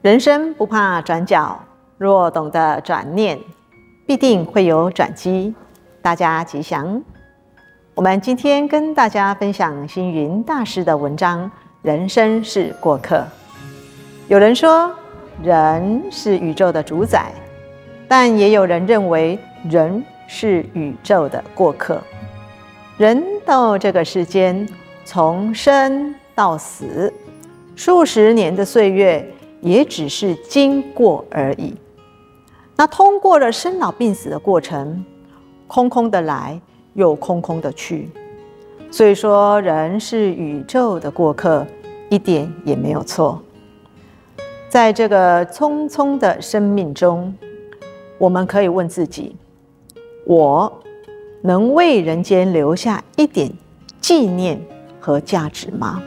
人生不怕转角，若懂得转念，必定会有转机。大家吉祥。我们今天跟大家分享星云大师的文章：人生是过客。有人说，人是宇宙的主宰，但也有人认为人是宇宙的过客。人到这个世间，从生到死，数十年的岁月。也只是经过而已。那通过了生老病死的过程，空空的来，又空空的去。所以说，人是宇宙的过客，一点也没有错。在这个匆匆的生命中，我们可以问自己：我能为人间留下一点纪念和价值吗？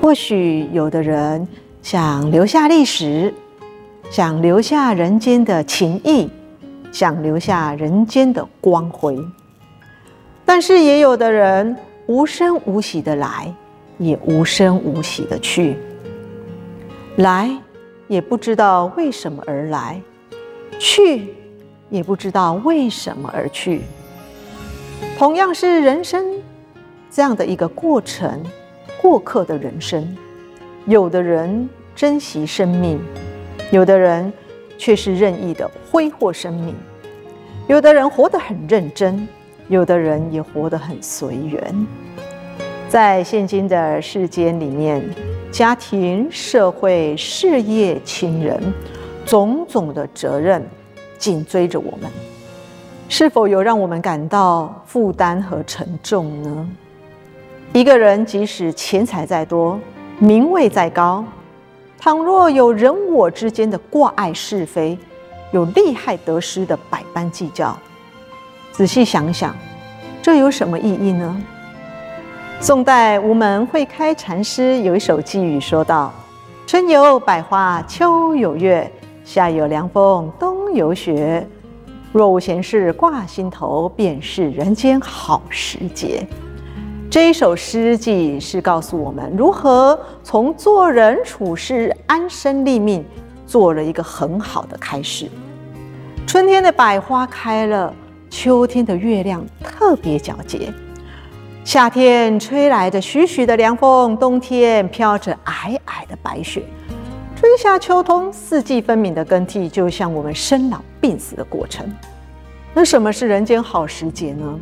或许有的人。想留下历史，想留下人间的情谊，想留下人间的光辉。但是也有的人无声无息的来，也无声无息的去。来也不知道为什么而来，去也不知道为什么而去。同样是人生这样的一个过程，过客的人生。有的人珍惜生命，有的人却是任意的挥霍生命；有的人活得很认真，有的人也活得很随缘。在现今的世间里面，家庭、社会、事业、亲人，种种的责任紧追着我们，是否有让我们感到负担和沉重呢？一个人即使钱财再多，名位再高，倘若有人我之间的挂碍是非，有利害得失的百般计较，仔细想想，这有什么意义呢？宋代无门慧开禅师有一首偈语说道：“春有百花，秋有月，夏有凉风，冬有雪。若无闲事挂心头，便是人间好时节。”这一首诗偈是告诉我们如何从做人处事、安身立命做了一个很好的开始。春天的百花开了，秋天的月亮特别皎洁，夏天吹来的徐徐的凉风，冬天飘着皑皑的白雪，春夏秋冬四季分明的更替，就像我们生老病死的过程。那什么是人间好时节呢？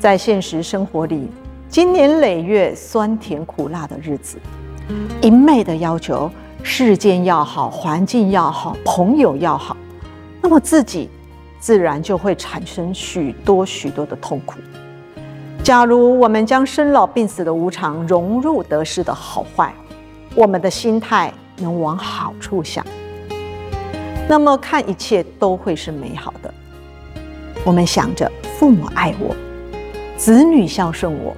在现实生活里。经年累月、酸甜苦辣的日子，一味的要求世间要好、环境要好、朋友要好，那么自己自然就会产生许多许多的痛苦。假如我们将生老病死的无常融入得失的好坏，我们的心态能往好处想，那么看一切都会是美好的。我们想着父母爱我，子女孝顺我。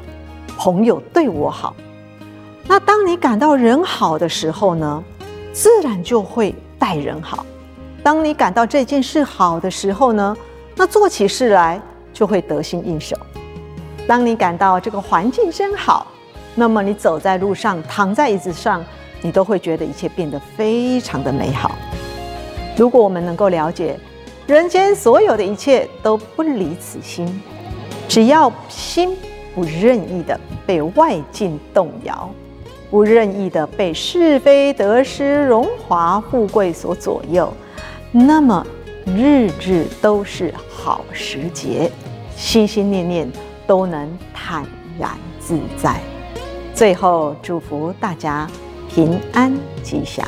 朋友对我好，那当你感到人好的时候呢，自然就会待人好。当你感到这件事好的时候呢，那做起事来就会得心应手。当你感到这个环境真好，那么你走在路上，躺在椅子上，你都会觉得一切变得非常的美好。如果我们能够了解，人间所有的一切都不离此心，只要心。不任意的被外境动摇，不任意的被是非得失、荣华富贵所左右，那么日日都是好时节，心心念念都能坦然自在。最后祝福大家平安吉祥。